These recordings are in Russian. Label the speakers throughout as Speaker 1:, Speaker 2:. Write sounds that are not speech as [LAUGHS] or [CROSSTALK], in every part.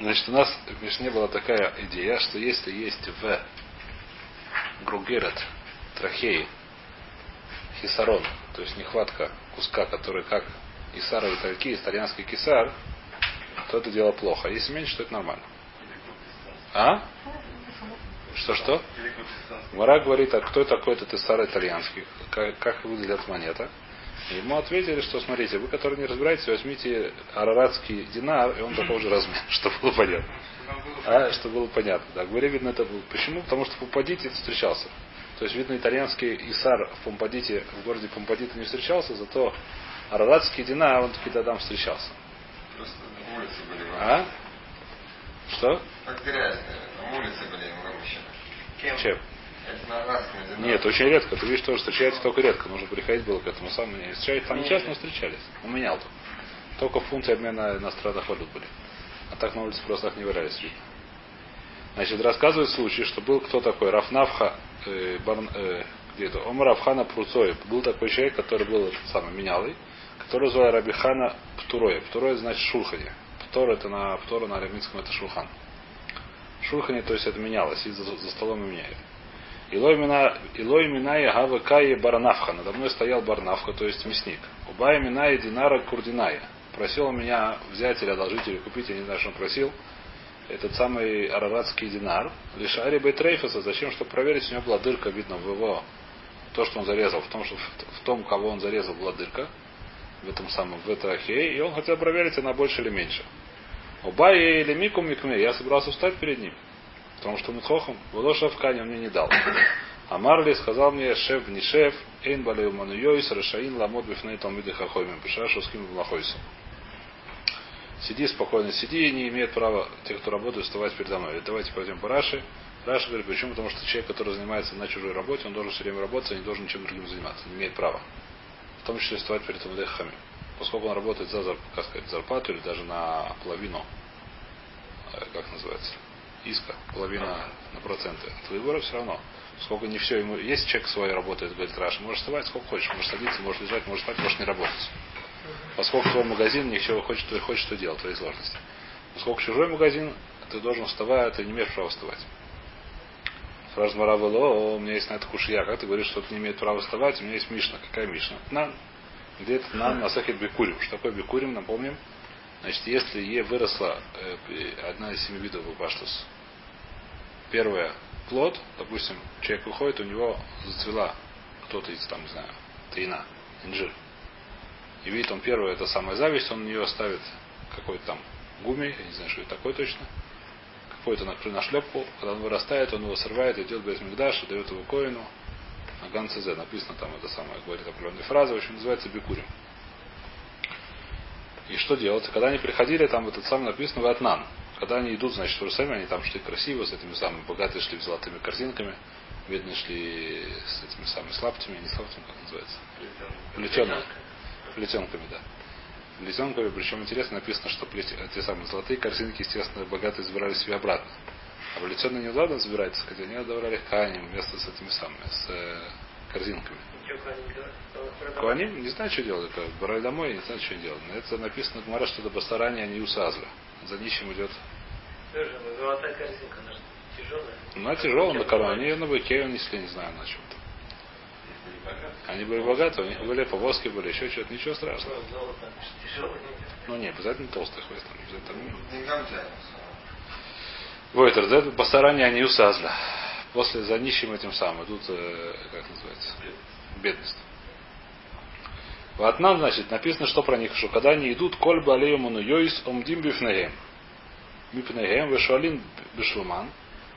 Speaker 1: Значит, у нас в Мишне была такая идея, что если есть в Гругерет, трахеи, хисарон, то есть нехватка куска, который как Исара и Тальки, итальянский кисар, то это дело плохо. А если меньше, то это нормально. А? Что-что? Мара говорит, а кто такой этот Исар итальянский? Как, как выглядит монета? Ему ответили, что смотрите, вы, которые не разбираетесь, возьмите араратский динар, и он такого же размера, [LAUGHS] чтобы было понятно. А, чтобы было понятно. Да, говоря, видно, это было. Почему? Потому что в Помпадите встречался. То есть, видно, итальянский Исар в Помпадите, в городе Помпадите не встречался, зато араратский динар, он таки там встречался.
Speaker 2: Просто на улице были
Speaker 1: А? Что?
Speaker 2: Как грязь, на улице были вымощены.
Speaker 1: Чем?
Speaker 2: Языке.
Speaker 1: Нет, очень редко. Ты видишь, тоже встречается только редко. Нужно приходить было к этому самому. Не встречались там часто, но встречались. Он менял только. Только функции обмена иностранных валют были. А так на улице просто так не валялись, видно. Значит, рассказывает случай, что был кто такой, Рафнавха, э, Барн, э, где это, Омар Рафхана Пруцой. Был такой человек, который был этот самый менялый, который звали Рабихана Птуроя. Птуроя значит Шулхани. Птор это на Птора на арамейском это Шулхан. Шулхани, то есть это менялось, и за, за столом и меняют. Илой Миная Гавакае Барнафха. Надо мной стоял Барнафха, то есть мясник. Убая Миная Динара Курдиная. Просил меня взять или одолжить, или купить, я не знаю, что он просил. Этот самый араратский динар. Лишари Бейтрейфеса. Зачем? Чтобы проверить, у него была дырка, видно, в его то, что он зарезал, в том, что в том, кого он зарезал, была дырка в этом самом, в этой ахее, и он хотел проверить, она больше или меньше. Убай или мику микме, я собрался встать перед ним. Потому что Митхохам, Волоша в Кане он мне не дал. А Марли сказал мне, шеф не шеф, эйн балею мануйойс, решаин ламот бифней талмиды хахоймим, пишашу с кем влахойсу. Сиди спокойно, сиди не имеет права те, кто работает, вставать передо мной. Давайте пойдем по Раши. Раша говорит, почему? Потому что человек, который занимается на чужой работе, он должен все время работать, а не должен ничем другим заниматься. Не имеет права. В том числе вставать перед Талмидехами. Поскольку он работает за как сказать, зарплату или даже на половину, как называется, иска, половина на проценты. Твоего все равно. Сколько не все ему. Есть человек своей работает, говорит Раша, можешь вставать сколько хочешь, можешь садиться, можешь лежать, можешь спать, можешь не работать. Поскольку твой магазин, ничего хочет, то и хочет, что делать, твои сложности. Поскольку чужой магазин, ты должен вставать, ты не имеешь права вставать. Спрашивает Маравело, у меня есть на это кушья. Как ты говоришь, что ты не имеет права вставать? У меня есть Мишна. Какая Мишна? Нам. Где это нам Насахет Бекурим? Что такое Бекурим, напомним? Значит, если Е выросла э, одна из семи видов баштус, первое плод, допустим, человек выходит, у него зацвела кто-то из там, не знаю, тайна, инжир. И видит он первое, это самая зависть, он на нее ставит какой-то там гуми, я не знаю, что это такое точно, какой-то на шлепку, когда он вырастает, он его срывает, идет без Мигдаш, дает его коину, на Ганцезе написано там это самое, говорит определенные фразы, в общем, называется бикурим. И что делать? Когда они приходили, там этот самый написано Ватнан. Когда они идут, значит, в Иерусалим, они там шли красиво, с этими самыми богатые шли золотыми корзинками, бедные шли с этими самыми слаптями, не слаптями, как называется? Плетенными. Плетенками, да. Плетенками, причем интересно написано, что плет... те самые золотые корзинки, естественно, богатые забирали себе обратно. А плетеные не ладно забирать, хотя они отдавали канем вместо с этими самыми, с э, корзинками. Куаним не знаю, что делали. Брали домой, не знаю, что делали. Но это написано в Гмара, что это басарани, а не усазля. За нищим идет.
Speaker 3: Золотая корзинка, она тяжелая.
Speaker 1: Ну, тяжелая на корону. Они ее на быке несли, не знаю, на чем-то. Они были богаты, у них были повозки, были еще что-то, ничего страшного. Ну, не, обязательно толстый хвост. Обязательно. Войтер, да, басарани, а не усазля. После за нищим этим самым идут, э, как называется, бедность. Ватнан, значит, написано, что про них, что когда они идут, коль балеемуну йоис омдим бифнегем. Мипнегем вешуалин бешулман.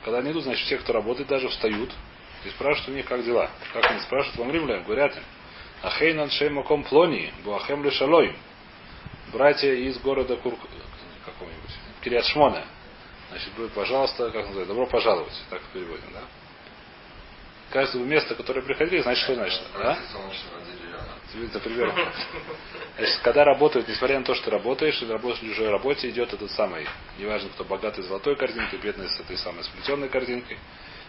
Speaker 1: Когда они идут, значит, все, кто работает, даже встают и спрашивают у них, как дела. Как они спрашивают вам римлян, говорят им, Ахейнан шеймаком плони, буахем лешалоим. Братья из города Кур... какого-нибудь, Кириат Шмона. Значит, будет, пожалуйста, как называется, добро пожаловать. Так переводим, да? Кажется, место, которое приходили, значит, что значит? Да? Это пример. Значит, когда работают, несмотря на то, что ты работаешь, и работаешь в чужой работе, идет этот самый, неважно, кто богатый золотой корзинкой, бедный с этой самой сплетенной корзинкой.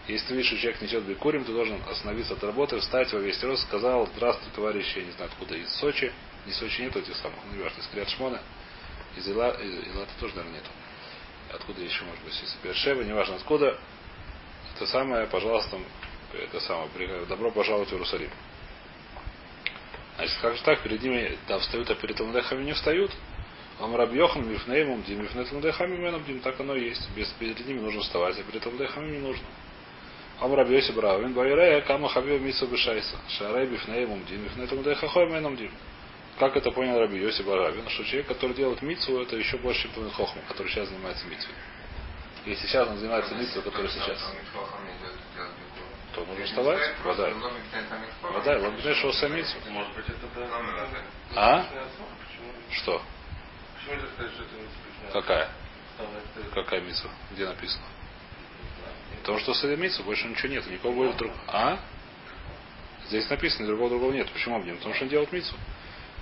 Speaker 1: Если ты видишь, что человек несет бекурим, ты должен остановиться от работы, встать во весь рост, сказал, здравствуй, товарищи, я не знаю откуда, из Сочи, не Сочи нету этих самых, ну, неважно, из Криат Шмона, из Ила, из Илата тоже, наверное, нету. откуда еще может быть, из Бершева, неважно откуда, это самое, пожалуйста, это самое, добро пожаловать в Иерусалим. Значит, как же так, перед ними, да, встают, а перед Талмудехами не встают. Амрабьехан, Мифнеймум, Дим, Мифней Талмудехами, Дим, так оно и есть. Без, перед ними нужно вставать, а перед Талмудехами не нужно. Амрабьеси Бравин, Байрея, Кама Хавио Митсу Бешайса, Шарей, Мифнеймум, Дим, Мифней Дим. Как это понял Раби Йоси Баравин, что человек, который делает митцу, это еще больше, чем Хохма, который сейчас занимается митцвой. И сейчас он занимается митцвой, который сейчас то нужно вставать. Вода. Вода. Ламбинеш Осамицу.
Speaker 4: Может быть, это.
Speaker 1: А? Что? Какая? Какая митцва? Где написано? Потому что с митцва больше ничего нет. Никого будет друг. А? Здесь написано, другого другого нет. Почему обним? Потому что он делает митцву.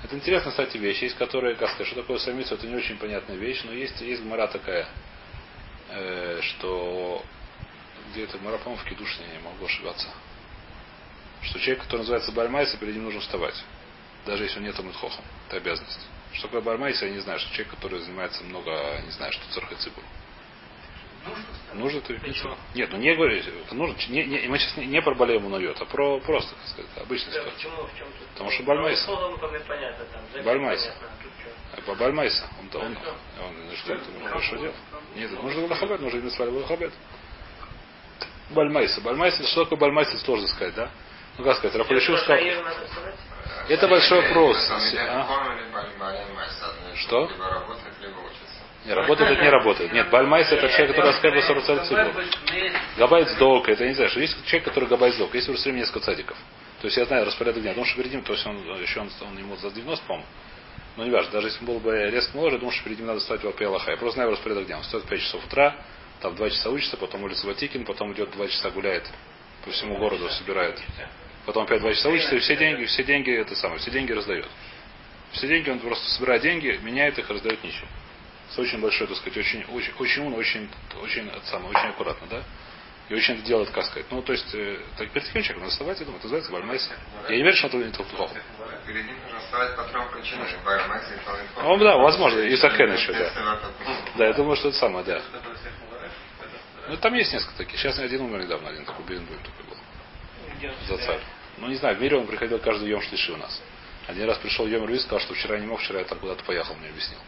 Speaker 1: Это интересная, кстати, вещь. Есть, которые, как сказать, что такое самицу, это не очень понятная вещь, но есть, есть гмара такая, э, что где это по-моему, в Кедушине, я не могу ошибаться. Что человек, который называется Бальмайса, перед ним нужно вставать. Даже если он нет Мудхохом. Это обязанность. Что такое Бальмайса, я не знаю. Что человек, который занимается много, не знаю, что цархайцибу. Нужно это
Speaker 3: Почему?
Speaker 1: Нет, ну не говорю, это нужно. Не, не, мы сейчас не, не про болеем уноет, а про просто, как сказать, обычный
Speaker 3: Да, почему, в чем тут?
Speaker 1: Потому что Бальмайса.
Speaker 3: Ну, условно, как понятно, там, запись
Speaker 1: Бальмайса.
Speaker 3: понятно, а тут что?
Speaker 1: А по Бальмайса. Он, он, он, ну что это, ну, хорошо делал. Нет, это нужно было хабет, нужно именно свали было хабет. Бальмайса. Бальмайса, что такое Бальмайса, сложно сказать, да? Ну как сказать, Рафалишев
Speaker 3: Про
Speaker 1: сказал. Это большой вопрос.
Speaker 2: А?
Speaker 1: Что? Не, работает это не работает. Нет, Бальмайса это человек, который рассказывает 40 царь цикл. Габайт сдок, это не знаю, что есть человек, который габайт сдок. Есть в Иерусалиме несколько цадиков. То есть я знаю распорядок дня. Потому что перед ним, то есть он еще он, он ему за 90, по-моему. Но не важно, даже если он был бы резко моложе, я думаю, что перед ним надо встать в Алпей Аллаха. Я просто знаю распорядок дня. Он в 5 часов утра, там 2 часа учится, потом улица Ватикин, потом идет 2 часа гуляет по всему городу, собирает. Потом опять 2 часа учится, и все деньги, все деньги, это самое, все деньги раздает. Все деньги, он просто собирает деньги, меняет их раздает нищим. С очень большой, так сказать, очень, очень, очень умно, очень, очень, это самое, очень аккуратно, да? И очень это делает, как сказать. Ну, то есть, э, так, перед таким человеком надо вставать, я думаю, это называется Бальмайса. Я не верю, что это не плохо.
Speaker 2: Перед ним нужно вставать по трем причинам. Байрамайс и Талмит Хохам.
Speaker 1: Ну, да, возможно, и Сакен еще, да. Да, я думаю, что это самое, да.
Speaker 4: Это про всех мудрых, это
Speaker 1: Ну, там есть несколько таких. Сейчас один умер недавно, один такой Биренбуем такой был. За царь. Ну, не знаю, в мире он приходил каждый Йом Шлиши у нас. Один раз пришел Йом Руис, сказал, что вчера не мог, вчера я там куда-то поехал, мне объяснил.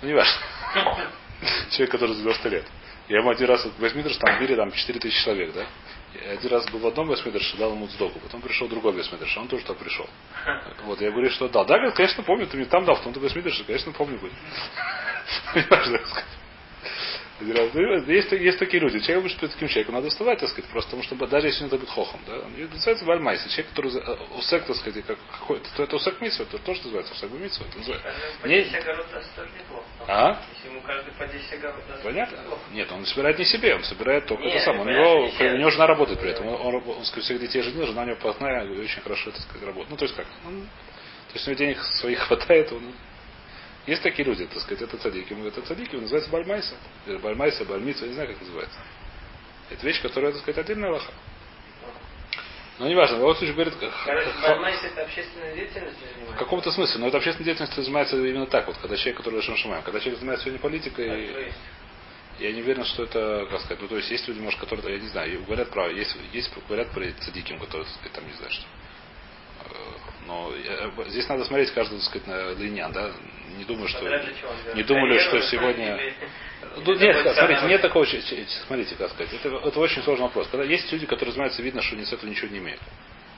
Speaker 1: Ну, не важно. [LAUGHS] Человек, который за 90 лет. Я ему один раз, Весмидрш, там в мире там 4000 человек, да? Я один раз был в одном Весмидрше, дал ему сдоку, потом пришел другой Весмидрш, он тоже туда пришел. [LAUGHS] Вот, я говорю, что да, да, говорит, конечно, помню, ты мне там дал, в том-то Весмидрше, конечно, помню. говорит. [LAUGHS] Ну, Есть, есть такие люди. Человек перед таким человеком надо вставать, так сказать, просто потому что даже если он будет хохом, да, он называется вальмайс. Человек, который э, усек, так сказать, как какой-то, то это усек митсва, это тоже называется усек митсва. Это называется.
Speaker 3: По
Speaker 1: Не-
Speaker 3: 10 огород даст тоже неплохо.
Speaker 1: А?
Speaker 3: Если ему каждый по 10 огород
Speaker 1: Понятно? Нет, он собирает не себе, он собирает только
Speaker 3: Нет,
Speaker 1: это самое. У него, у него жена работает при этом. Он, он, он, он, всех детей женил, жена у него плотная очень хорошо, так сказать, работает. Ну, то есть как? Он- то есть у него денег своих [LAUGHS] хватает, он есть такие люди, так сказать, это цадики. Это цадики, он называется Бальмайса. Или Бальмайса, Бальмица, я не знаю, как называется. Это вещь, которая, так сказать, отдельная лоха. Но неважно, вот случае говорит,
Speaker 3: Короче,
Speaker 1: как-
Speaker 3: Бальмайс это общественная деятельность
Speaker 1: в каком-то смысле, но это общественная деятельность занимается именно так, вот, когда человек, который Лешон Шамаем, когда человек занимается сегодня
Speaker 3: А,
Speaker 1: политикой,
Speaker 3: есть,
Speaker 1: я не уверен, что это, как сказать, ну, то есть есть люди, может, которые, я не знаю, говорят про, есть, есть говорят про цадиким, которые, так сказать, там, не знаю, что. Э, Но я- здесь надо смотреть каждый, так сказать, на линян, да. Не думаю, что. Не думали, что сегодня. Ну, нет, смотрите, нет такого, смотрите, как сказать, это, это очень сложный вопрос. Когда есть люди, которые занимаются, видно, что они с этого ничего не имеют,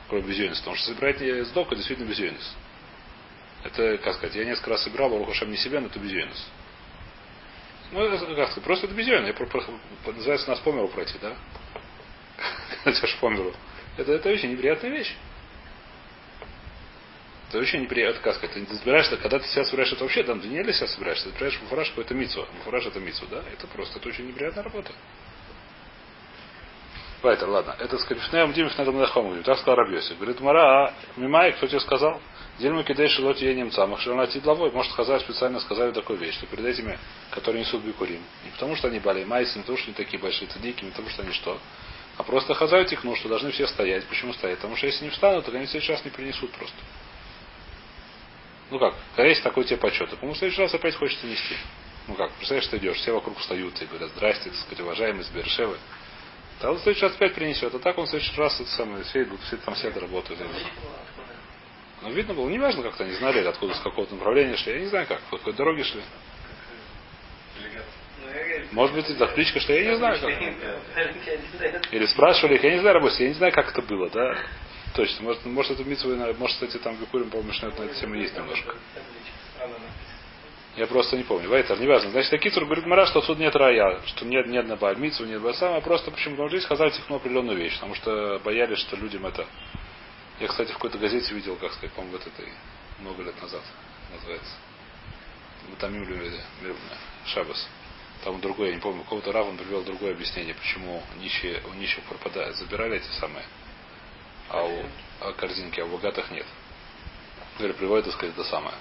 Speaker 1: кроме безюнис. Потому что собирать не сдока действительно безюнис. Это, как сказать, я несколько раз собирал, Барухашем не себя, но это безюнис. Ну, это, как сказать, просто это безюнис. Я про, про- называется нас по миру пройти, да? Идешь по миру. Это, это очень неприятная вещь. Это очень неприятно, как сказать, ты собираешься, когда ты себя собираешь, это вообще там, ты не для себя собираешься, ты собираешь муфураж какой-то митсу. Муфураж это митсу, да? Это просто, это очень неприятная работа. Вайтер, ладно. Это скрипшнеем димов надо мдахом говорит. Так сказал Рабьоси. Говорит, Мара, а Мимай, кто тебе сказал? Дельма кидей шелоти я немцам. Махширана главой. Может, сказать специально сказали такую вещь, что перед этими, которые несут бикурим. Не потому, что они бали майсы, не потому, что они такие большие цадики, не потому, что они что. А просто хазают их, ну, что должны все стоять. Почему стоять? Потому что если не встанут, то они раз не принесут просто. Ну как, когда есть такой тебе почет, то, по-моему, в следующий раз опять хочется нести. Ну как, представляешь, ты идешь, все вокруг встают, тебе говорят, здрасте, так сказать, уважаемый из Бершевы. Да он в следующий раз опять принесет, а так он в следующий раз это самое, все идут, все там все работают. Ну, видно было, неважно, как-то они знали, откуда, с какого-то направления шли. Я не знаю как, по какой дороге шли. Может быть, это кличка, что я не знаю как. Или спрашивали их, я не знаю, работе, я не знаю, как это было, да. Точно, может, может это Митсу, может, кстати, там Бекурим, по-моему, на эту тему есть немножко. Я просто не помню. Вайтер, не важно. Значит, Акицур говорит Мара, что отсюда нет рая, что нет, нет на Бальмицу, нет Басама, а просто почему? Потому что здесь сказали техну определенную вещь, потому что боялись, что людям это... Я, кстати, в какой-то газете видел, как сказать, по-моему, вот этой много лет назад называется. Там Шабас. Там другое, я не помню, у кого-то Рав он привел другое объяснение, почему нищие, у нищих пропадают. Забирали эти самые, а у а корзинки, а у богатых нет. Или приводит, так сказать, это самое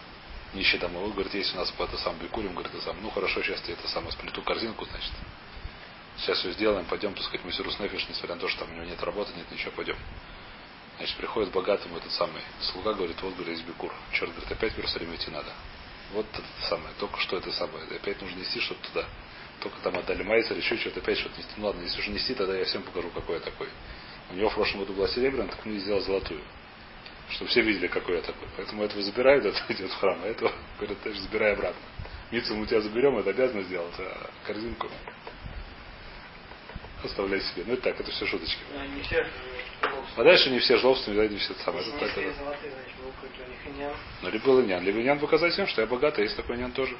Speaker 1: нищий домовой, говорит, если у нас это сам бекурим, говорит, это сам, ну хорошо, сейчас я это самое сплету корзинку, значит. Сейчас все сделаем, пойдем, так сказать, Мессирус Нефиш, несмотря на то, что там у него нет работы, нет ничего, пойдем. Значит, приходит богатому этот самый слуга, говорит, вот, говорит, есть бекур. Черт, говорит, опять в Иерусалим идти надо. Вот это самое, только что это самое, опять нужно нести что-то туда. Только там отдали майцер, еще что-то, опять что-то нести. Ну ладно, если уже нести, тогда я всем покажу, какой я такой. У него в прошлом году была серебряная, так мне сделал золотую чтобы все видели, какой я такой. Поэтому этого забирают, это [LAUGHS] идет в храм, а этого, говорят, ты забирай обратно. Мицу мы тебя заберем, это обязаны сделать, а корзинку оставляй себе. Ну это так, это все шуточки. А дальше не все жлобственные, да, не все самое. Это так, это... Ну, либо был иньян. Либо иньян показать всем, что я богатый, есть такой иньян тоже.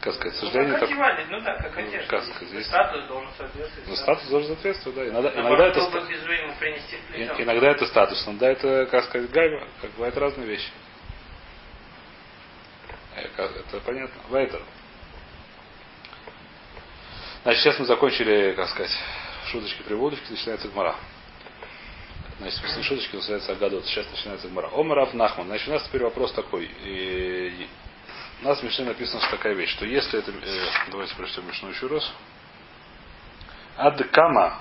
Speaker 1: Как сказать, суждение
Speaker 3: ну,
Speaker 1: так...
Speaker 3: ну да, как одежда.
Speaker 1: Как сказать, здесь...
Speaker 3: Статус должен соответствовать.
Speaker 1: Ну, статус должен соответствовать, да. Иногда, иногда это...
Speaker 3: В
Speaker 1: Иногда это статус, иногда это, как сказать, гайва. Как бывают разные вещи. Это понятно. Вайтер. Значит, сейчас мы закончили, как сказать, шуточки приводочки, начинается гмара. Значит, после шуточки называется Агадот. Сейчас начинается гмара. Омарав Нахман. Значит, у нас теперь вопрос такой. У нас в Мишне написано что такая вещь, что если это... Э, давайте прочтем Мишну еще раз. Ад кама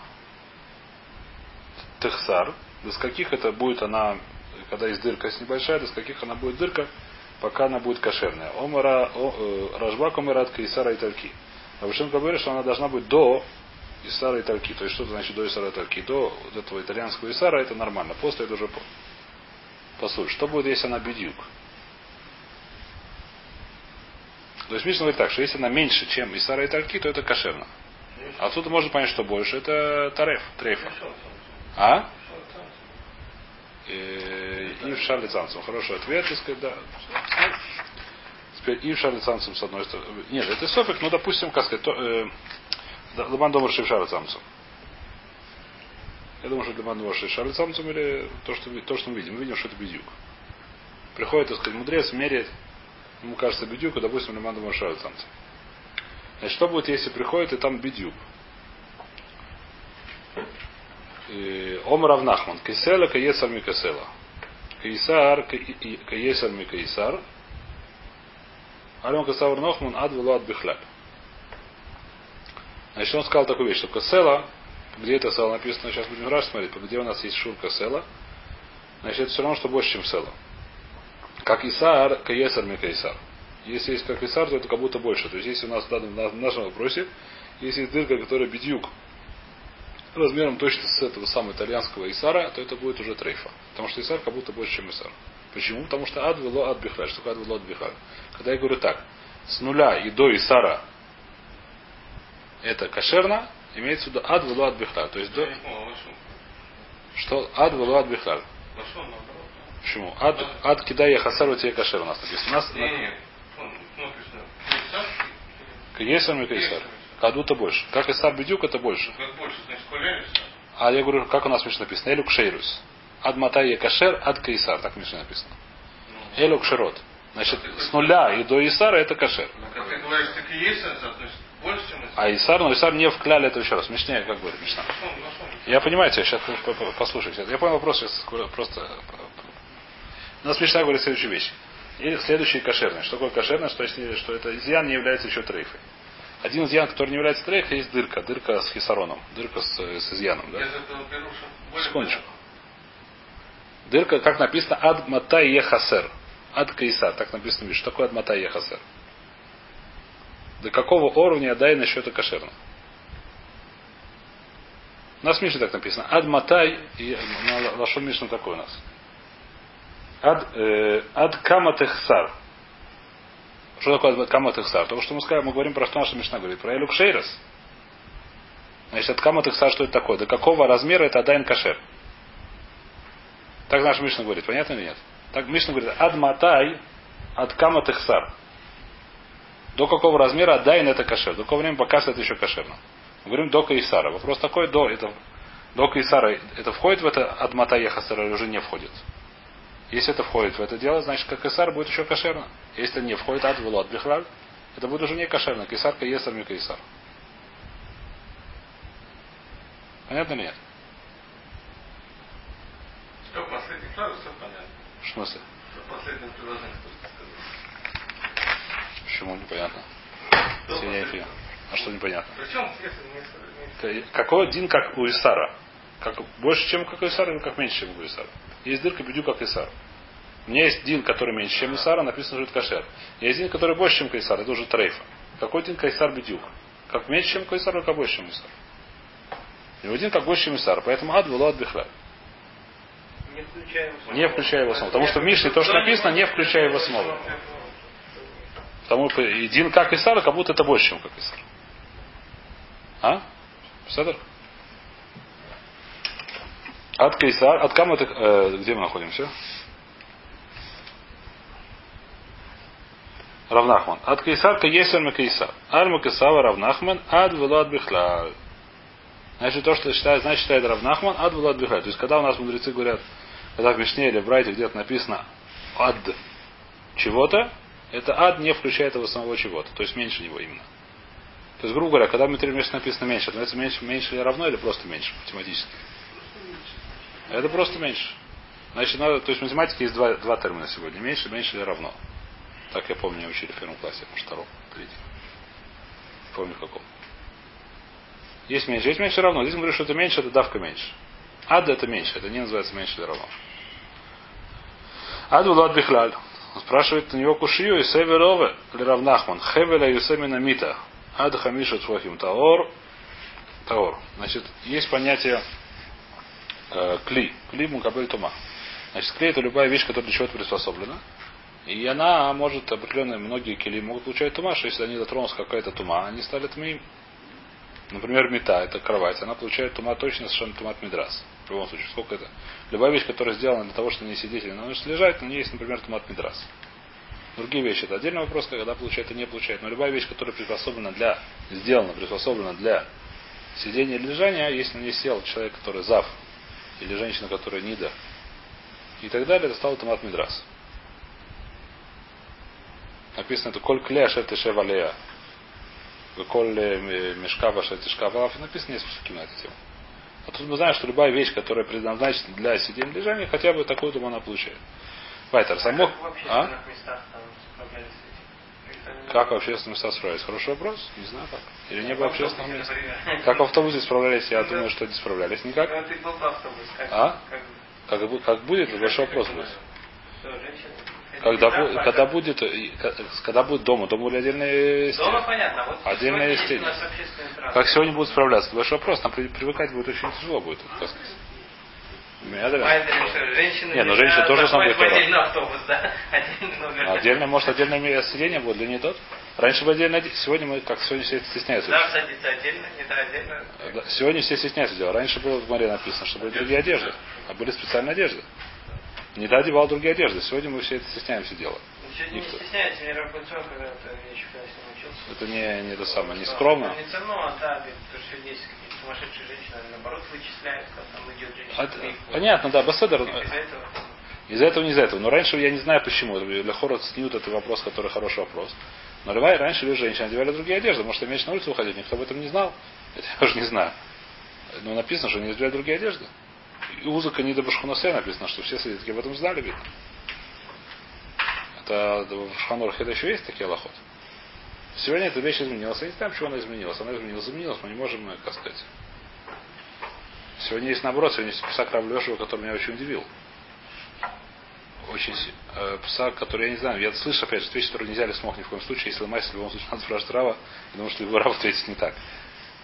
Speaker 1: техсар, до каких это будет она, когда есть дырка с небольшая, до каких она будет дырка, пока она будет кошерная. Омара, о, э, Рожбак омарат Исара и Тальки. А Вышен говорит, что она должна быть до Исара и Тальки. То есть что это значит до Исара и Тальки? До вот этого итальянского Исара это нормально. После это уже послушай. Что будет, если она бедюк? То есть Мишна говорит так, что если она меньше, чем Исара и Тальки, то это кошерно. Отсюда можно понять, что больше. Это тареф, трейфа. А? И в Цанцем. Хороший ответ, так сказать, да. Теперь и в Цанцем с одной стороны. Нет, это сопик, ну, допустим, как сказать, э, Ламан Домар Цамцем. Я думаю, что Ламан Домар или то что, то, что мы видим. Мы видим, что это бедюк. Приходит, так сказать, мудрец, меряет ему кажется бедюк, допустим, лиману машаю танцы. Значит, что будет, если приходит и там бедюк? Омар Авнахман. Кисела каесар микасела. Каисар каесар микаисар. Ален Касавр Нохман ад ад бихляб. Значит, он сказал такую вещь, что касела, где это села написано, сейчас будем раз смотреть, где у нас есть шур касела, значит, это все равно, что больше, чем села. Как Исаар, Каесар Микаисар. Если есть как Исар, то это как будто больше. То есть если у нас в, данном, в нашем вопросе, если есть дырка, которая бедюк размером точно с этого самого итальянского Исара, то это будет уже трейфа. Потому что Исар как будто больше, чем Исар. Почему? Потому что ад вело ад бихлаль. Что такое ад вело ад бихлаль? Когда я говорю так, с нуля и до Исара это кошерно, имеется в виду ад вело ад бихлаль. То есть до... Что? Ад вело ад бихлаль. Почему? Ад, ад кидая хасару тебе кашер у нас написано. У нас Каесар и Каисар. Кадута больше. Как Исар Бедюк, это больше. А я говорю, как у нас Мишна написано? Элюк Шейрус. Ад Матай Кашер, ад Каисар. Так Мишна написано. Элюк Широт. Значит, с нуля и до Исара это кашер. А Исар, но Исар не вкляли это еще раз. Мишнее, как говорит Мишна. Я понимаю тебя, сейчас послушай. Я понял вопрос, сейчас просто нас Мишна говорит следующую вещь. И следующий кошерный. Что такое кошерное? Что, если, что это изъян не является еще трейфой. Один изъян, который не является трейфой, есть дырка. Дырка с хисароном. Дырка с, с изъяном. Да? Секундочку. Дырка, как написано, ад матай ехасер. Ад кайсар. Так написано, что такое ад матай ехасер? До какого уровня Адайна счета кошерно? У нас в Мишне так написано. Ад Матай, и на Лашон Мишна такой у нас. Ад, э, ад Каматехсар. Что такое ад Каматехсар? То, что мы, скажем, мы говорим про что наша Мишна говорит. Про Элюк Шейрес. Значит, ад Каматехсар, что это такое? До какого размера это Адайн Кашер? Так наш Мишна говорит. Понятно или нет? Так Мишна говорит. Ад Матай, ад Каматехсар. До какого размера Адайн это кашер? До какого времени пока это еще кошерно? Мы говорим до Каисара. Вопрос такой, до, это, до Каисара, это входит в это Адмата Ехасара или уже не входит? Если это входит в это дело, значит, как Каисар будет еще кошерно. Если не входит Ад Велот Бихлаль, это будет уже не кошерно. Каисар Каесар не Каисар. Понятно или нет?
Speaker 4: Что последний фразу, все понятно.
Speaker 1: В смысле?
Speaker 4: Что что ты сказал.
Speaker 1: Почему непонятно?
Speaker 4: Что
Speaker 1: Если я не
Speaker 4: последнее?
Speaker 1: понял. А что непонятно?
Speaker 4: Причем, если не
Speaker 1: Какой один как у Исара? Как больше, чем как у Исара, или как меньше, чем у Исара? Есть дырка бедю, как Исар. У меня есть дин, который меньше, чем Исара, написано, что это кашер. Есть дин, который больше, чем Кайсар, это уже трейфа. Какой дин Кайсар бедюк? Как меньше, чем Кайсар, или как больше, чем Исар? И один как больше, чем Исар. Поэтому ад было от бихля.
Speaker 3: Не включая его
Speaker 1: Не включая его основу. Потому что в Мишне то, что написано, не включая его основу. Потому что дин как Исар, как будто это больше, чем как Исар. А? Седер? От Кайсар, от это, э, где мы находимся? Равнахман. От Кайсар к Есер Кайсар. Аль Макасава Равнахман, ад Влад Бихляль. Значит, то, что считает, значит, считает Равнахман, ад Влад Бихляль. То есть, когда у нас мудрецы говорят, когда в Мишне или в Брайте где-то написано ад чего-то, это ад не включает его самого чего-то. То есть, меньше него именно. То есть, грубо говоря, когда в Мишне написано меньше, это меньше, меньше или равно, или просто меньше математически? Это просто меньше. Значит, надо, то есть в математике есть два, два термина сегодня. Меньше, меньше или равно. Так я помню, меня учили в первом классе, может, втором, третьем. Не помню каком. Есть меньше, есть меньше равно. Здесь мы говорим, что это меньше, это давка меньше. Ад это меньше, это не называется меньше или равно. Ад Влад Бихлаль. Он спрашивает у него кушию и северове или равнахман. Хевеля Юсемина Мита. Ад Хамиша Цвахим Таор. Таор. Значит, есть понятие э, кли. Кли мукабель тума. Значит, клей это любая вещь, которая для чего-то приспособлена. И она может определенные, многие кили могут получать тума, что если они дотронулись какая-то тума, они стали тмим. Например, мета, это кровать, она получает тума точно совершенно тумат мидрас. В любом случае, сколько это? Любая вещь, которая сделана для того, чтобы не сидеть или на ночь лежать, на ней есть, например, тумат мидрас. Другие вещи это отдельный вопрос, когда получает и не получает. Но любая вещь, которая приспособлена для, сделана, приспособлена для сидения или лежания, если на ней сел человек, который зав, или женщина, которая нида, и так далее, это стало томат мидрас. Написано это коль клея шер тешев алея. Коль мешка ваша тишка Написано несколько штук на эту тему. А тут мы знаем, что любая вещь, которая предназначена для сидения лежания, хотя бы такую думу она получает. Вайтер, само... А? Как в общественном места справлялись? Хороший вопрос. Не знаю как. Или не было общественного места. Как в автобусе справлялись, я думаю, что не справлялись никак. А?
Speaker 3: Как,
Speaker 1: Как, бу- как будет, большой вопрос будет. Когда,
Speaker 3: Да,
Speaker 1: бу- когда будет, э, ка- когда будет дома, дома были отдельные
Speaker 3: Дома
Speaker 1: стены.
Speaker 3: понятно. а Вот общественный транспорт.
Speaker 1: Как сегодня будут справляться? Большой вопрос. Нам при- привыкать будет очень тяжело будет. так сказать.
Speaker 3: Что, женщины
Speaker 1: Не, ну, женщины тоже
Speaker 3: автобус, да? Отдельный номер.
Speaker 1: Отдельно, может, отдельное сидения будет для не тот. Раньше бы отдельно, сегодня мы, как сегодня все стесняются.
Speaker 3: Да, садится отдельно, не да, отдельно.
Speaker 1: Да, Сегодня все стесняются делать. Раньше было в море написано, что были другие одежды. А были специальные одежды. Не да одевал другие одежды. Сегодня мы все это стесняемся делать.
Speaker 3: Сегодня не
Speaker 1: Никто.
Speaker 3: стесняется, мне Рабунцов когда-то еще ним учился.
Speaker 1: Это не, не то самое, не скромно.
Speaker 3: Не ценно, а да, потому что есть женщины, они наоборот вычисляют, как там идет женщина. Клинику.
Speaker 1: понятно, да, Басседер.
Speaker 3: Из-за этого
Speaker 1: Из-за этого, не из-за этого. Но раньше я не знаю почему. Для Хора Сньют это вопрос, который хороший вопрос. Но любая, раньше люди женщины одевали другие одежды. Может, меньше на улицу выходить, никто об этом не знал. Это я уже не знаю. Но написано, что они одевали другие одежды. И узыка не до Башхунасе написано, что все свидетели об этом знали, видно. Это в Шханурах это еще есть такие лохот. Сегодня эта вещь изменилась. Я не знаю, почему она изменилась. Она изменилась, изменилась, мы не можем, как сказать. Сегодня есть наоборот, сегодня есть писак Рав Лешева, который меня очень удивил. очень э, пса, который я не знаю, я слышу, опять же, вещи, которые нельзя ли смог ни в коем случае, если мастер, в любом случае надо спрашивать Рава, думаю, что его [LAUGHS] Рав ответит не так.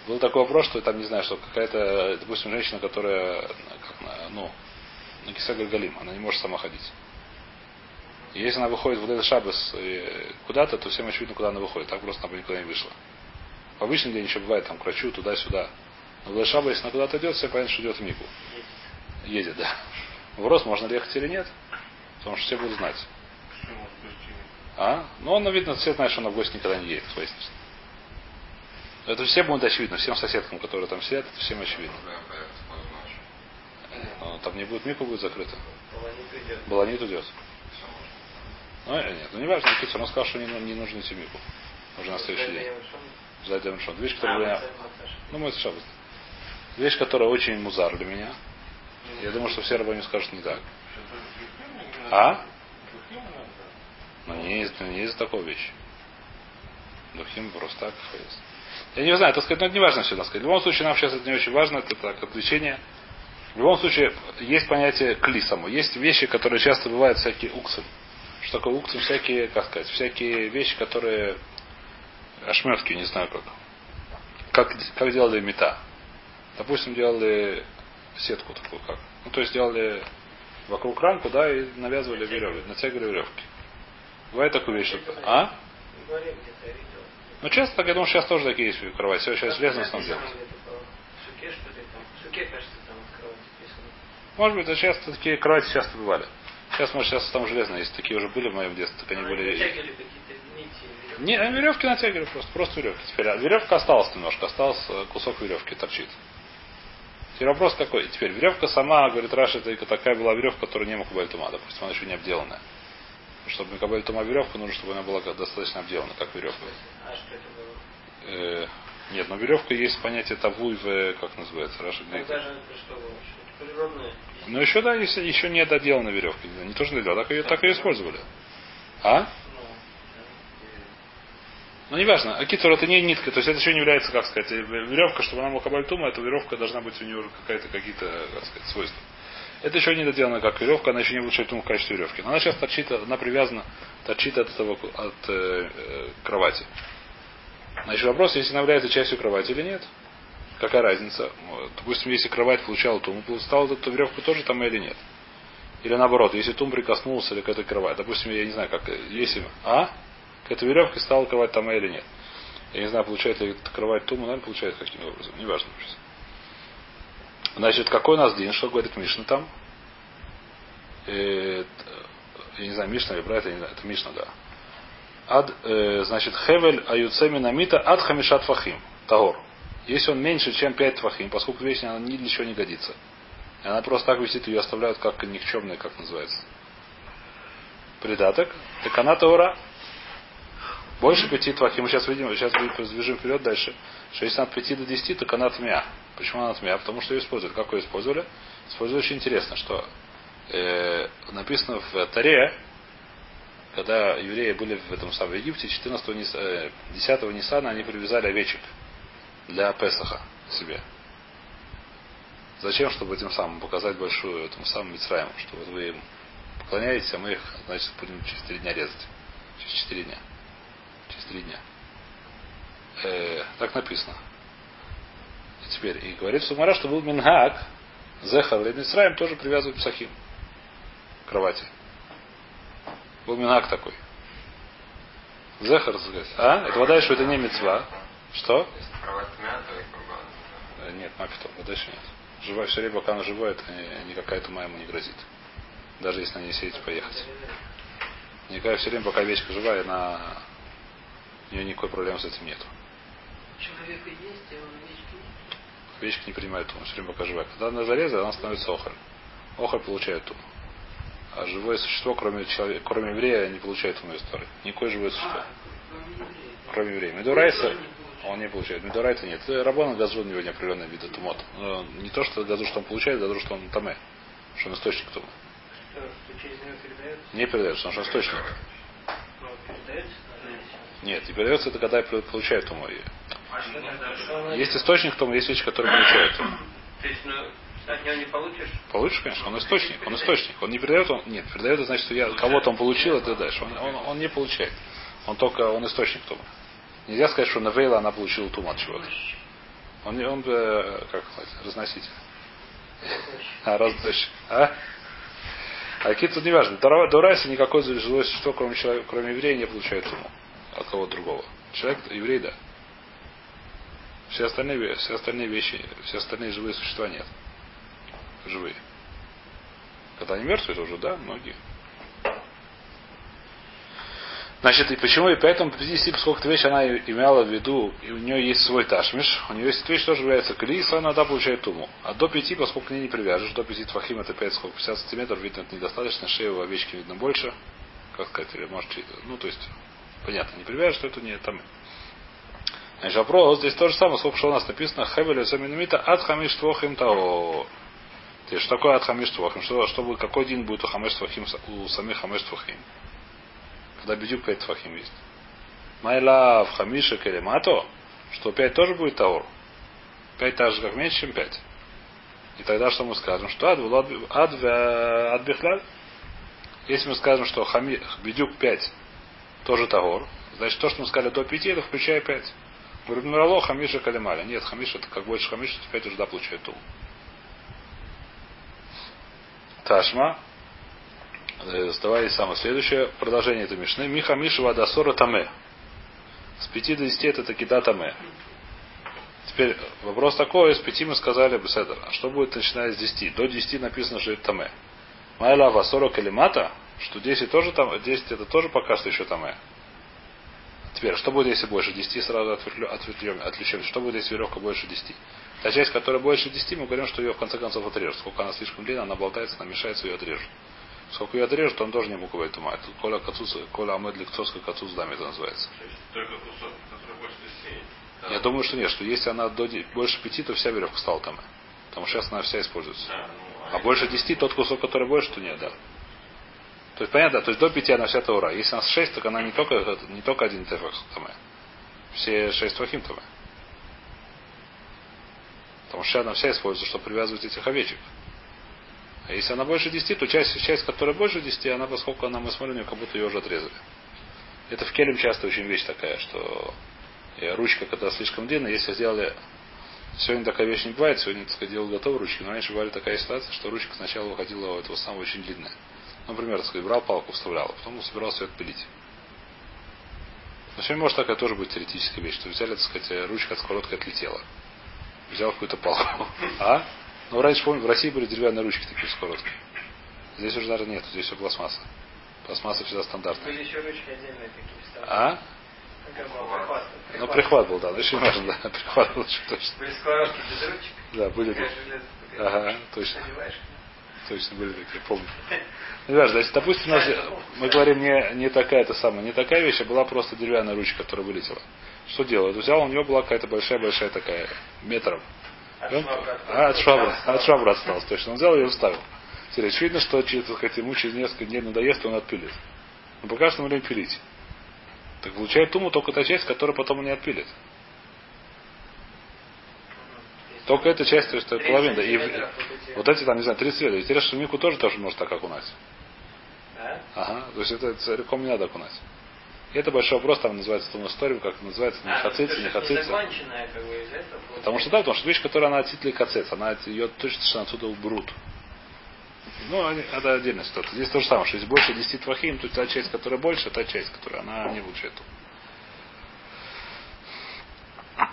Speaker 1: Был такой вопрос, что там, не знаю, что какая-то, допустим, женщина, которая, как, ну, на Кисе Галим, она не может сама ходить. И если она выходит в этот шабас э, куда-то, то всем очевидно, куда она выходит. Так просто она бы никуда не вышла. В обычный день еще бывает там к врачу, туда-сюда. Но в шаба, если она куда-то идет, все понятно, что идет в Мику. Едет, да. Вопрос, можно ли ехать или нет. Потому что все будут знать. А? Ну, он, видно, все знают, что он в гости никогда не едет, выяснится. Это всем будет очевидно, всем соседкам, которые там сидят, это всем очевидно. Но там не будет Мику, будет закрыто.
Speaker 3: Полонит идет.
Speaker 1: Баланит идет. Ну, э, нет, ну не важно, Никита, он сказал, что не, ну- не нужно идти в Мику. Уже на следующий день. Ждать Шон. Вещь, которая для меня... Ну, мой шаббат. Вещь, которая очень музар для меня. Я думаю, что все рабы скажут не так. А? Но не есть, не есть такой вещи. Духим просто так есть. Я не знаю, это сказать, но это не важно всегда сказать. В любом случае, нам сейчас это не очень важно, это так, отвлечение. В любом случае, есть понятие кли само. Есть вещи, которые часто бывают всякие уксы. Что такое уксы? Всякие, как сказать, всякие вещи, которые ошметки, не знаю как. Как, как делали мета. Допустим, делали сетку такую как. Ну, то есть делали вокруг рамку, да, и навязывали веревки, натягивали веревки. Бывает такую вещь, что... А? Ну, часто так, я думаю, сейчас тоже такие есть в кровати. Все сейчас
Speaker 3: там открывать написано.
Speaker 1: Может быть, это часто такие кровати часто бывали. Сейчас, может, сейчас там железно, если такие уже были в моем детстве, так они
Speaker 3: Они
Speaker 1: были...
Speaker 3: натягивали какие-то нити. веревки.
Speaker 1: Не, а веревки натягивали просто, просто веревки. Теперь а веревка осталась немножко, остался э, кусок веревки торчит. Теперь вопрос какой? Теперь веревка сама, говорит Раша, это такая была веревка, которая не Макабель Тума, допустим, она еще не обделанная. Чтобы Макабель Тума веревка, нужно, чтобы она была достаточно обделана, как веревка.
Speaker 3: А что это было?
Speaker 1: Э, нет, но веревка есть понятие тавуй в, как называется, Раша говорит.
Speaker 3: даже это что было?
Speaker 1: Но еще, да, еще не доделана веревка. Не то, что не доделана, так ее, так ее использовали. А?
Speaker 3: Ну,
Speaker 1: Ну, неважно. А китор это не нитка, то есть это еще не является, как сказать, веревка, чтобы она мукабальтума, эта веревка должна быть у нее какая-то какие-то, как сказать, свойства. Это еще не доделана как веревка, она еще не тум в качестве веревки. Но она сейчас торчит, она привязана, торчит от, этого, от э, кровати. Значит, вопрос, если она является частью кровати или нет. Какая разница? Допустим, если кровать получала тум, стала эту веревку тоже там или нет? Или наоборот, если тум прикоснулся или к этой кровати. Допустим, я не знаю, как, э, если... А? К этой веревке стала кровать там или нет. Я не знаю, получает ли кровать туму, наверное, получает каким образом. Неважно. Значит, какой у нас день? Что говорит Мишна там? Э, т- я не знаю, Мишна или брат, я не знаю, это Мишна, да. Ад, э, значит, Хевель аюцеми намита ад хамишат фахим. Тагор. Если он меньше, чем 5 твахим, поскольку вещь она ни для чего не годится. И она просто так висит, ее оставляют как никчемная, как называется. Придаток. Так она Таура. Больше пяти твахим. Мы сейчас видим, сейчас движем вперед дальше. Что если от 5 до 10, то канат мя. Почему она тмя? Потому что ее используют. Как ее использовали? Использовали очень интересно, что э, написано в Таре, когда евреи были в этом самом Египте, 14 Нис, э, 10 Нисана они привязали овечек для Песаха себе. Зачем? Чтобы этим самым показать большую этому самому Мицраему, что вот вы им поклоняетесь, а мы их, значит, будем через три дня резать. Через четыре дня. Через три дня. Э, так написано. И теперь, и говорит Сумара, что был Мингак, Зехар или Мицраем тоже привязывают псахим к кровати. Был Мингак такой. Зехар. А? Это вода, что это не мецва. Что?
Speaker 2: Если кровать мята и.
Speaker 1: Э, Нет, мапитов, дальше нет. Живая все время, пока она живая, это ни- никакая тума ему не грозит. Даже если на ней сидеть поехать. Никакая все время, пока овечка живая, она... у нее никакой проблемы с этим нету.
Speaker 3: Человека есть, а он овечки нет.
Speaker 1: Овечка не принимает туму, все время пока живая. Когда она зарезана, она становится охоль. Охоль получает туму. А живое существо, кроме, человека, кроме еврея, не получает туму из. Никакое живое существо.
Speaker 3: А, кроме
Speaker 1: еврея. Медурайса. Он не получает. Медурайса нет. Рабона газу у него не вид тумот. Но не то, что газу, что он получает, газу, что он таме. Что он источник
Speaker 3: передается?
Speaker 1: Не передается, потому что он источник.
Speaker 3: Ну, а
Speaker 1: Нет, не передается это когда получает
Speaker 3: тогда? Что она-
Speaker 1: Есть источник тумы, есть вещи, которые получают туму.
Speaker 4: То есть, ну,
Speaker 3: От него не получишь?
Speaker 1: Получишь, конечно, он источник, он источник. Он не передает, он нет, передает, это значит, что я кого-то он получил, это дальше. Он, он, он не получает. Он только, он источник тума. Нельзя сказать, что Навейла она получила тума от чего-то. Он, он, как сказать, разноситель. А, раздача. А? А какие тут не важно. До Райса никакое живое существо, кроме, человека, кроме еврея, не получает туму. От кого другого. Человек, еврей, да. Все остальные, все остальные вещи, все остальные живые существа нет. Живые. Когда они мертвые, то уже, да, многие. Значит, и почему, и поэтому по 50, поскольку эта вещь она имела в виду, и у нее есть свой ташмиш, у нее есть вещь, тоже является клис, она да получает туму. А до 5, поскольку к ней не привяжешь, до 5 твахим это 5, сколько, 50 сантиметров, видно, это недостаточно, шею у овечки видно больше, как сказать, или может, ну, то есть, понятно, не привяжешь, то это не там. Значит, вопрос, здесь то же самое, сколько что у нас написано, хевеля саминамита от хамиш твохим тао. То есть, что такое от хамиш твохим? Что, чтобы, какой день будет у хамиш твохим, у самих хамиш твохим? Когда бедюк 5 твахим есть. Майла в хамиша келемато, что 5 тоже будет таур. 5 так же, как меньше, чем 5. И тогда что мы скажем? Что ад, ад, ад бихляль? Если мы скажем, что хами, бедюк 5 тоже тагор, значит то, что мы сказали до 5, это включая 5. Говорит, ну хамиша калималя. Нет, хамиша это как больше хамиша, то 5 уже да получает тул. Ташма, Давай самое следующее продолжение этой мишны. Миха Мишева Дасора Таме. С 5 до 10 это Такида Таме. Теперь вопрос такой, с 5 мы сказали Беседер. А что будет начиная с 10? До 10 написано, что это Таме. Майла Васора Калимата, что 10 тоже там, 10 это тоже пока что еще Таме. Теперь, что будет, если больше 10, сразу отвлечем, отвлечем. Что будет, если веревка больше 10? Та часть, которая больше 10, мы говорим, что ее в конце концов отрежут. Сколько она слишком длинная, она болтается, она мешается, ее отрежут. Сколько ее отрежут, он тоже не мукавает тума. Это коля кацус, коля амед ликцовская кацус даме это называется.
Speaker 2: Только кусок, который больше 10.
Speaker 1: Я думаю, что нет, что если она до, больше пяти, то вся веревка стала там. Потому что сейчас она вся используется. А, ну, а, а больше десяти, тот кусок, который больше, то нет, да. То есть понятно, то есть до пяти она вся таура. Если она с шесть, так она не только, не только один тефах там. Все шесть твахим там. Потому что она вся используется, чтобы привязывать этих овечек. А если она больше 10, то часть, часть, которая больше 10, она, поскольку она, мы смотрим, как будто ее уже отрезали. Это в келем часто очень вещь такая, что ручка, когда слишком длинная, если сделали Сегодня такая вещь не бывает, сегодня, так сказать, делал готовые ручки, но раньше бывали такая ситуация, что ручка сначала выходила у этого самого очень длинная. Например, так сказать, брал палку, вставлял, а потом собирался ее отпилить. Но сегодня может такая тоже быть теоретическая вещь, что взяли, так сказать, ручка от сковородки отлетела. Взял какую-то палку. [LAUGHS] А? Ну, раньше, помню, в России были деревянные ручки такие скоротки. Здесь уже, наверное, нет, здесь все пластмасса. Пластмасса всегда стандартная.
Speaker 3: Были еще ручки отдельные такие.
Speaker 1: А?
Speaker 3: Прихват.
Speaker 1: Ну, прихват был, да, ну, очень важно, да. [LAUGHS] Прихват был, точно.
Speaker 3: Были сковородки без ручек?
Speaker 1: Да, были такие. Ага, точно. Точно были такие, помню. Ну, важно, если, допустим, у нас, мы говорим не, не такая-то самая, не такая вещь, а была просто деревянная ручка, которая вылетела. Что делает? Взял, у него была какая-то большая-большая такая, метром а, от швабра. От швабра осталось, точно. Он взял ее и вставил. Теперь очевидно, что через, так сказать, ему через несколько дней надоест, он отпилит. Но пока что время пилить. Так получает туму только та часть, которую потом он не отпилит. Только эта часть, то есть половина. И вот эти там, не знаю, 30 лет. Интересно, что Мику тоже тоже может так окунать. Ага. То есть это целиком не надо окунать. Это большой вопрос, там называется том историю, как называется, не а, хацица, не хацица.
Speaker 3: Как бы, из этого,
Speaker 1: потому что да, потому что вещь, которая она титли кацец, она ее точно отсюда уберут. Ну, это отдельная ситуация. Здесь то же самое, что если больше 10 твахим, то та часть, которая больше, та часть, которая она не получает.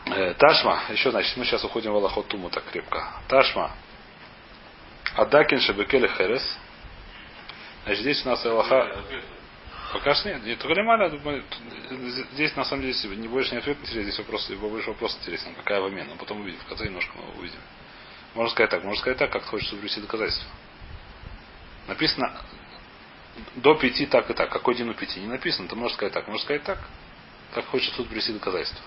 Speaker 1: Э, Ташма, еще, значит, мы сейчас уходим в Аллахот Туму так крепко. Ташма. Адакин Шабекеле Херес. Значит, здесь у нас Аллаха... Пока что нет. Нет, Лемаля, здесь на самом деле не больше не ответ интересен, здесь вопрос, больше вопрос интересен, какая вымена. Но потом увидим, в конце немножко мы увидим. Можно сказать так, можно сказать так, как хочется привести доказательства. Написано до пяти так и так. Какой день у пяти? Не написано, то можно сказать так. Можно сказать так, как хочется тут привести доказательства.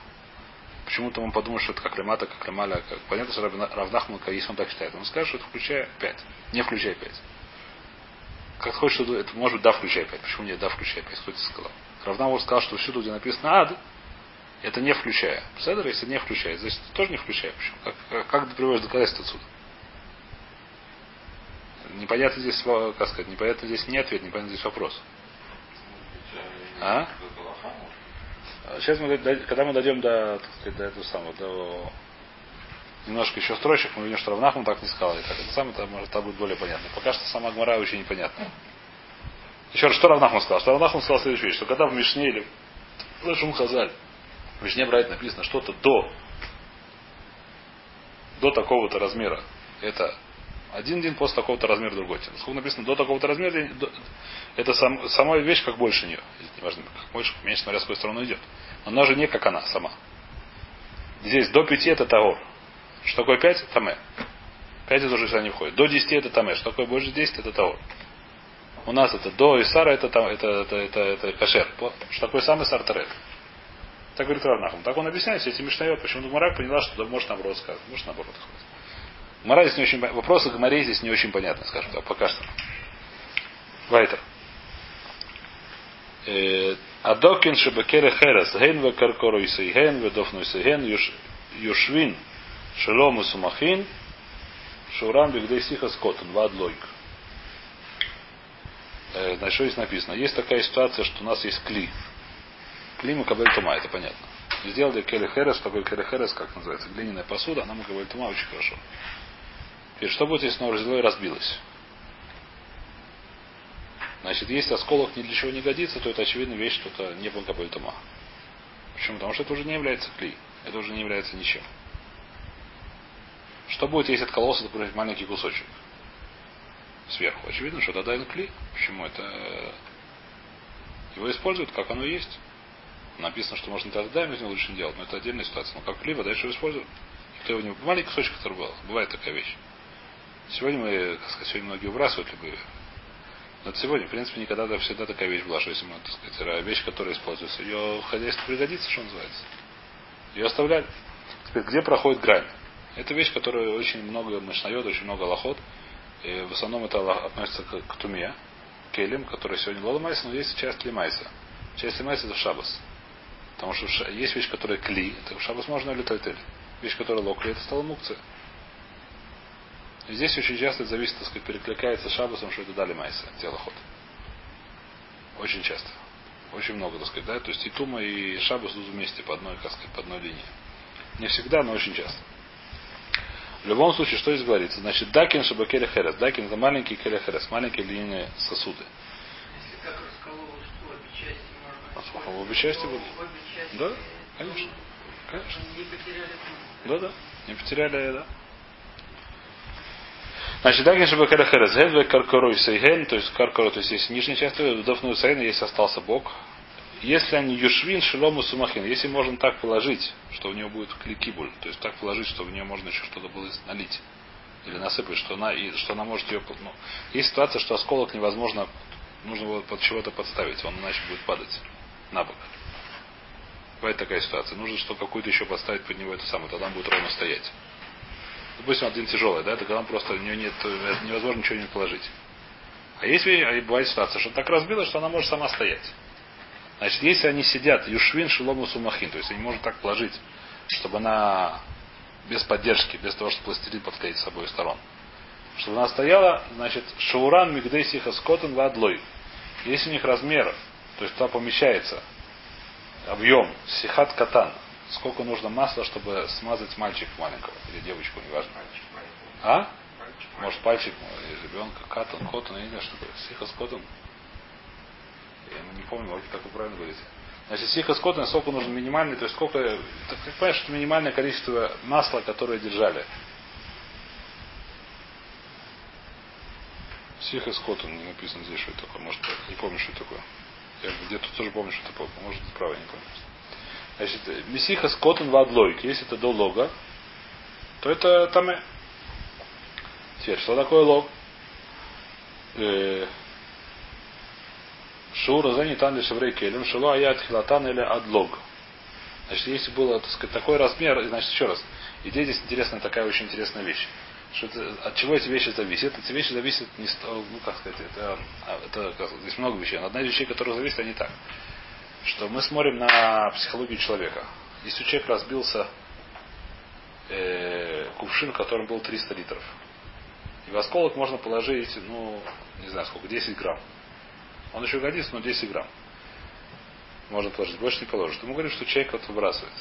Speaker 1: Почему-то он подумал, что это как лемата, как лемаля, как понятно, что Равнахман, если он так считает. Он скажет, что это включая пять, не включая пять. Как хочешь, это может быть да, включай 5. Почему нет да, включай 5? Кто это сказал? Равнамур сказал, что всюду, где написано ад, это не включая. Седер, если не включает, значит, тоже не включая. Почему? Как, как, как ты приводишь доказательство отсюда? непонятно здесь, как сказать, непонятно здесь не ответ, непонятно здесь вопрос. А? Сейчас мы, когда мы дойдем до, так сказать, до этого самого, до немножко еще строчек, мы видим, что Равнахман так не сказал. Так это самое, это, может, это будет более понятно. Пока что сама Гмара очень непонятна. Еще раз, что Равнахман сказал? Что Равнахман сказал следующую вещь, что когда в Мишне или в Хазаль, в Мишне брать написано что-то до, до такого-то размера, это один день после такого-то размера другой день. Сколько написано до такого-то размера, до- это сам, сама вещь как больше нее. Неважно, как больше, меньше, смотря с какой стороны идет. Она же не как она сама. Здесь до пяти это таор. Что такое пять? Таме. Пять это уже сюда не входит. До десяти это таме. Что такое больше десять? Это таор. У нас это до Исара это, там, это, это, это, это кашер. Что такое сам Исар Тарет? Так говорит Равнахум. Так он объясняет все эти мишнает, почему Гмара поняла, что может наоборот сказать. Может наоборот сказать. Гмара здесь не очень, вопросы Гмаре здесь не очень понятны, скажем так, пока что. Вайтер. Э, Адокин шебекере херес, ген ве каркоро ген ве дофну ген юшвин шелому сумахин, шурам бигдей сиха скотон, вад лойк. Э, Значит, что здесь написано? Есть такая ситуация, что у нас есть кли. Кли мы кабель тума, это понятно. Сделали келе херес, что такое келе херес, как называется, глиняная посуда, она мы кабель тума очень хорошо. Теперь, что будет, если оно взяло и разбилось? Значит, если осколок ни для чего не годится, то это очевидно вещь, что это не был кабель тума. Почему? Потому что это уже не является кли. Это уже не является ничем. Что будет, если откололся, например, маленький кусочек? Сверху. Очевидно, что тогда это кли. Почему? Это э, его используют, как оно есть. Написано, что можно тогда из него лучше не делать, но это отдельная ситуация. Но как клива, дальше его используют. Никто его не... Маленький кусочек, который был. Бывает такая вещь. Сегодня мы, как сказать, сегодня многие выбрасывают любые. Но это сегодня, в принципе, никогда да, всегда такая вещь была, что если мы, так сказать, вещь, которая используется, ее в хозяйстве пригодится, что называется. Ее оставляли. Теперь, где проходит грань? Это вещь, которая очень много мышнает, очень много лохот. И в основном это относится к, к туме, к элем, который сегодня лола майса, но есть часть лимайса. Часть лимайса это шабас. Потому что есть вещь, которая кли, это в шабас можно или тольтель. Вещь, которая локли, это стала мукция. И здесь очень часто это зависит, так сказать, перекликается шабасом, что это дали майса, телоход. Очень часто. Очень много, так сказать, да. То есть и тума, и шабас идут вместе по одной, как сказать, по одной линии. Не всегда, но очень часто. В любом случае, что здесь говорится? Значит, дакин шабакеля херес. Дакин это маленький келя херес, маленькие длинные сосуды.
Speaker 3: Если так раскололось, что обе части можно...
Speaker 1: А обе части
Speaker 3: части...
Speaker 1: Да, конечно. Конечно.
Speaker 3: Не потеряли путь.
Speaker 1: Да, да. Не потеряли, да. Значит, дакин шабакеля херес. Гедве каркорой сейген, то есть каркоро, то есть есть нижняя часть, вдохную сейна, если остался бок. Если они юшвин, шелому сумахин, если можно так положить, что у него будет кликибуль, то есть так положить, что в нее можно еще что-то было налить или насыпать, что она, и, что она может ее... Ну, есть ситуация, что осколок невозможно, нужно его под чего-то подставить, он иначе будет падать на бок. Бывает такая ситуация. Нужно, что какую-то еще подставить под него это самое, тогда он будет ровно стоять. Допустим, один тяжелый, да, это когда он просто у нее нет, невозможно ничего не положить. А есть а бывает ситуация, что так разбила, что она может сама стоять. Значит, если они сидят, юшвин шелому сумахин, то есть они можно так положить, чтобы она без поддержки, без того, чтобы пластилин подклеить с обоих сторон. Чтобы она стояла, значит, шауран мигдейсиха скотен ладлой. Если у них размер, то есть туда помещается объем сихат катан, сколько нужно масла, чтобы смазать мальчика маленького или девочку, неважно. А? Может пальчик или ребенка, катан, котан, я не знаю, что такое. Сихас котан. Я не помню, как вы правильно говорите. Значит, сиха скотна, сколько нужно минимальный, то есть сколько, так ты понимаешь, что минимальное количество масла, которое держали. Сиха скотна, не написано здесь, что это такое. Может, не помню, что это такое. Я где-то тоже помню, что это такое. Может, я не помню. Значит, месиха скотн вадлойк. Если это до лога, то это там. Теперь, что такое лог? Э, Шура занятан шеврей келем, шело аят хилатан или адлог. Значит, если было, такой размер, значит, еще раз, идея здесь интересная, такая очень интересная вещь. Что это, от чего эти вещи зависят? Эти вещи зависят не ну, как сказать, это, это как, здесь много вещей. Но одна из вещей, которая зависит, они так. Что мы смотрим на психологию человека. Если у человека разбился э, кувшин, в котором был 300 литров, и В осколок можно положить, ну, не знаю сколько, 10 грамм. Он еще годится, но 10 грамм. Можно положить, больше не положишь. Мы говорим, что человек это выбрасывает.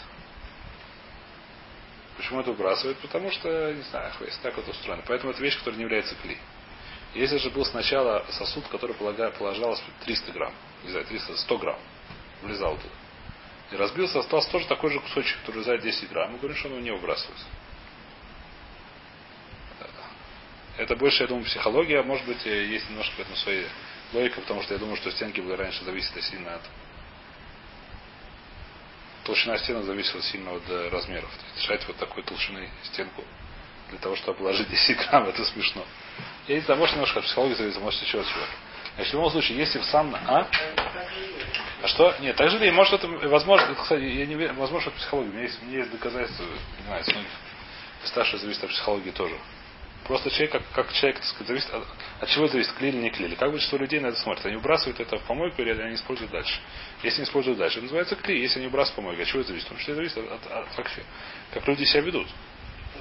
Speaker 1: Почему это выбрасывает? Потому что, не знаю, если так это устроено. Поэтому это вещь, которая не является кли. Если же был сначала сосуд, который положалось 300 грамм, не знаю, 300, 100 грамм, влезал туда. И разбился, остался тоже такой же кусочек, который влезает 10 грамм. Мы говорим, что он его не выбрасывается. Это больше, я думаю, психология, может быть, есть немножко в этом своей логика, потому что я думаю, что стенки были раньше зависели сильно от толщина стенок зависела сильно от э, размеров. То есть решать вот такой толщины стенку для того, чтобы положить 10 [LAUGHS] грамм, это смешно. Я не знаю, может немножко от психологии зависит, может еще от чего. Значит, в любом случае, если в сам... А? А что? Нет, так же может это возможно, кстати, я не верю, возможно, это психология. У меня есть, у меня есть доказательства, не знаю, с старше зависит от психологии тоже. Просто человек, как, как человек, так сказать, зависит от, от чего зависит, клеили или не клеили. Как большинство людей на это смотрят? Они выбрасывают это в помойку или они используют дальше. Если не используют дальше, это называется клей. Если они выбрасывают в помойку, от чего это зависит? Потому что это зависит от, от, от как, как люди себя ведут.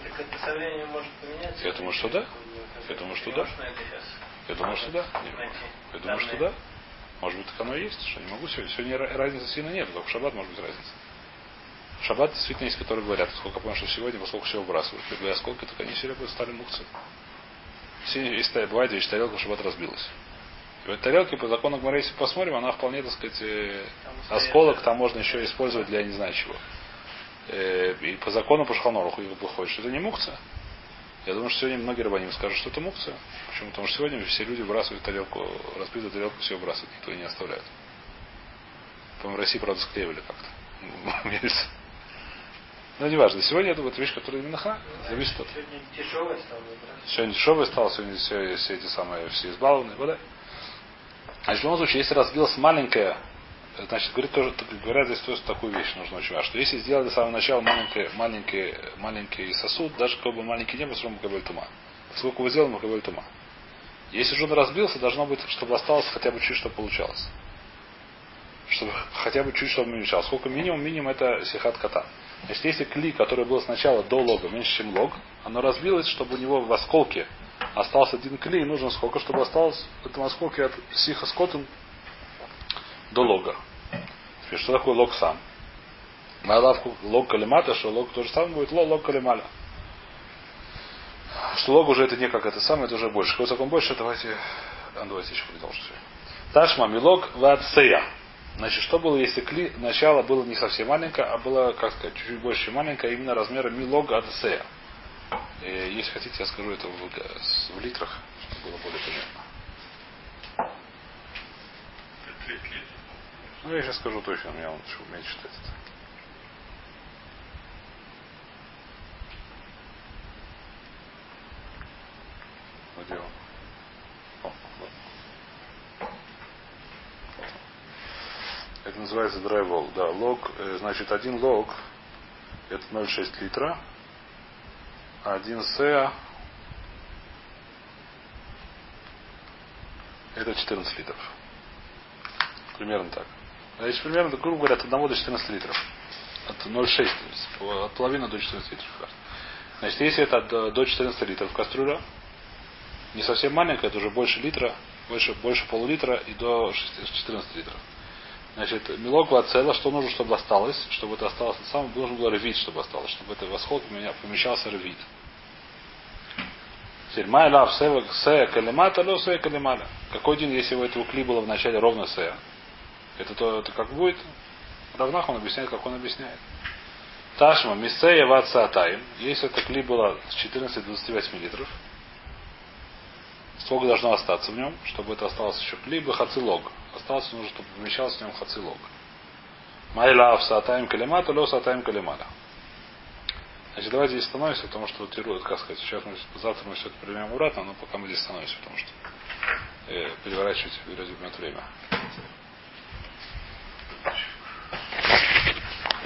Speaker 3: Так это со временем может поменяться.
Speaker 1: Я думаю, что да. Я думаю, что да. Я думаю, что да. Я думаю, что да. Может быть, так оно и есть, что не могу сегодня. Сегодня разницы сильно нет, только в шаббат может быть разница. Шаббат действительно есть, которые говорят, сколько помню, что сегодня, поскольку все выбрасывают. Если осколки, так они все время стали мукцы. Если бывает, вещь тарелка в шаббат разбилась. И в этой тарелке, по закону Гмара, если посмотрим, она вполне, так сказать, э, осколок там можно еще использовать для не знаю чего. Э, и по закону по Шханоруху выходит, что это не мукция. Я думаю, что сегодня многие рабаним скажут, что это мукция. Почему? Потому что сегодня все люди выбрасывают тарелку, разбитую тарелку, все выбрасывают, никто и не оставляет. По-моему, в России, правда, склеивали как-то. [LAUGHS] Но неважно. Сегодня это вот вещь, которая именно ха, зависит от...
Speaker 3: Сегодня дешевое стало выбрасывать.
Speaker 1: Сегодня дешевое стало, сегодня все, все эти самые, все избалованные, вода. А в любом случае, если разбилась маленькая, значит, говорит тоже, говорят здесь тоже такую вещь нужно очень важно, что если сделали с самого начала маленький, маленький, маленький сосуд, даже какой бы маленький не был, все равно макабель тума. Сколько вы сделали, макабель тума. Если же он разбился, должно быть, чтобы осталось хотя бы чуть, что получалось. Чтобы хотя бы чуть, чтобы уменьшалось. Сколько минимум? Минимум это сихат кота. Значит, если кли, который был сначала до лога, меньше, чем лог, оно разбилось, чтобы у него в осколке остался один кли, и нужно сколько, чтобы осталось в этом осколке от сиха до лога. Теперь, что такое лог сам? На лавку лог калимата, что лог то же самое будет лог, лог калималя. Что лог уже это не как это самое, это уже больше. Какой закон больше, давайте, давайте еще продолжим. Ташма милог ватсея. Значит, что было, если кли, начало было не совсем маленькое, а было, как сказать, чуть-чуть больше маленькое, именно размера милога адсея. Если хотите, я скажу это в, в литрах, чтобы было более понятно. Ну, я сейчас скажу точно, у меня он умеет читать это. Где он? Это называется драйвол. Да, лог, э, значит, один лог это 0,6 литра. Один сеа это 14 литров. Примерно так. Значит, примерно, грубо говоря, от 1 до 14 литров. От 0,6, от половины до 14 литров. Значит, если это до 14 литров кастрюля, не совсем маленькая, это уже больше литра, больше, больше полулитра и до 14 литров. Значит, мелок вацела, что нужно, чтобы осталось, чтобы это осталось на самом, должен был ревит, чтобы осталось, чтобы это восход помещался ревит. Теперь май лав сея калимата, ло сея калималя. Какой день, если у этого кли было в начале ровно сея? Это то, это как будет? Равнах он объясняет, как он объясняет. Ташма, мисея ватса атаим. Если это кли было с 14 до 28 литров, сколько должно остаться в нем, чтобы это осталось еще кли, бы хацилог остался, нужно, чтобы помещался в нем хацилог. Майла сатаем калимата, ло сатаем калимата. Значит, давайте здесь становимся, потому что вот, как сказать, сейчас мы, завтра мы все это примем обратно, но пока мы здесь становимся, потому что э, переворачивать берет время.